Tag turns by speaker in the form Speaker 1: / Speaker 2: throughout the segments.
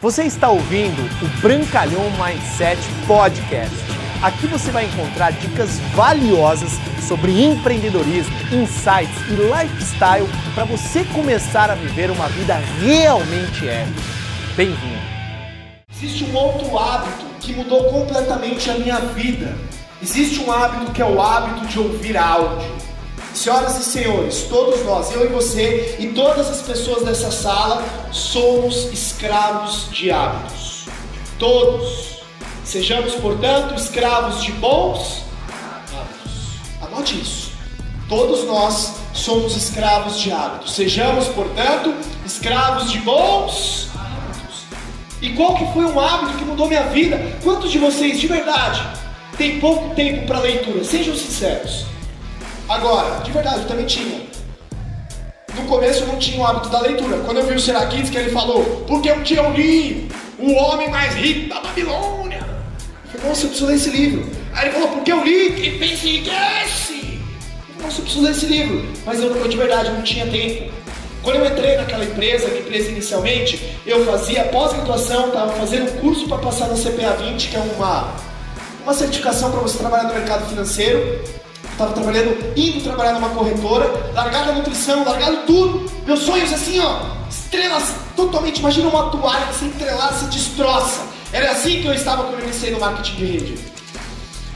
Speaker 1: Você está ouvindo o Brancalhão Mindset Podcast. Aqui você vai encontrar dicas valiosas sobre empreendedorismo, insights e lifestyle para você começar a viver uma vida realmente épica. Bem-vindo!
Speaker 2: Existe um outro hábito que mudou completamente a minha vida. Existe um hábito que é o hábito de ouvir áudio. Senhoras e senhores, todos nós, eu e você e todas as pessoas dessa sala, somos escravos de hábitos. Todos. Sejamos, portanto, escravos de bons hábitos. Anote isso. Todos nós somos escravos de hábitos. Sejamos, portanto, escravos de bons hábitos. E qual que foi um hábito que mudou minha vida? Quantos de vocês, de verdade, tem pouco tempo para leitura? Sejam sinceros. Agora, de verdade, eu também tinha. No começo eu não tinha o hábito da leitura. Quando eu vi o Seraquins, que ele falou, porque um dia eu li O Homem Mais Rico da Babilônia. Eu falei, nossa, eu preciso ler esse livro. Aí ele falou, porque eu li e pensei que é esse. Nossa, eu preciso ler esse livro. Mas eu, eu de verdade não tinha tempo. Quando eu entrei naquela empresa, minha empresa inicialmente, eu fazia pós-graduação, estava fazendo um curso para passar no CPA 20, que é uma, uma certificação para você trabalhar no mercado financeiro estava trabalhando, indo trabalhar numa corretora, largado a nutrição, largado tudo. Meus sonhos assim, ó, estrelas totalmente. Imagina uma toalha que se entrelaça e destroça. Era assim que eu estava quando eu iniciei no marketing de rede.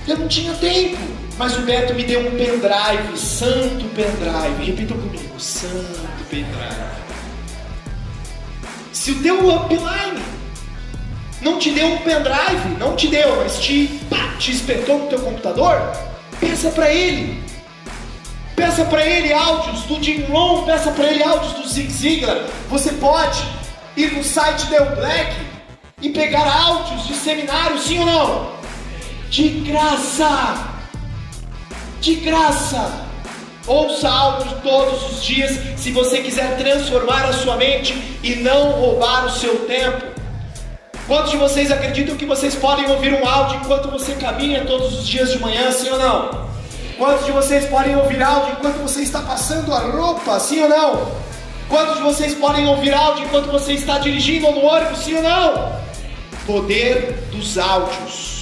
Speaker 2: Eu não tinha tempo, mas o Beto me deu um pendrive, santo pendrive. Repita comigo, santo pendrive. Se o teu upline não te deu um pendrive, não te deu, mas te, pá, te espetou no teu computador, Peça para ele. Peça para ele áudios do Jim Rohn, peça para ele áudios do Zig Ziglar. Você pode ir no site Del Black e pegar áudios de seminário, sim ou não? De graça. De graça. Ouça áudios todos os dias se você quiser transformar a sua mente e não roubar o seu tempo. Quantos de vocês acreditam que vocês podem ouvir um áudio enquanto você caminha todos os dias de manhã, sim ou não? Quantos de vocês podem ouvir áudio enquanto você está passando a roupa, sim ou não? Quantos de vocês podem ouvir áudio enquanto você está dirigindo no ônibus, sim ou não? Poder dos áudios.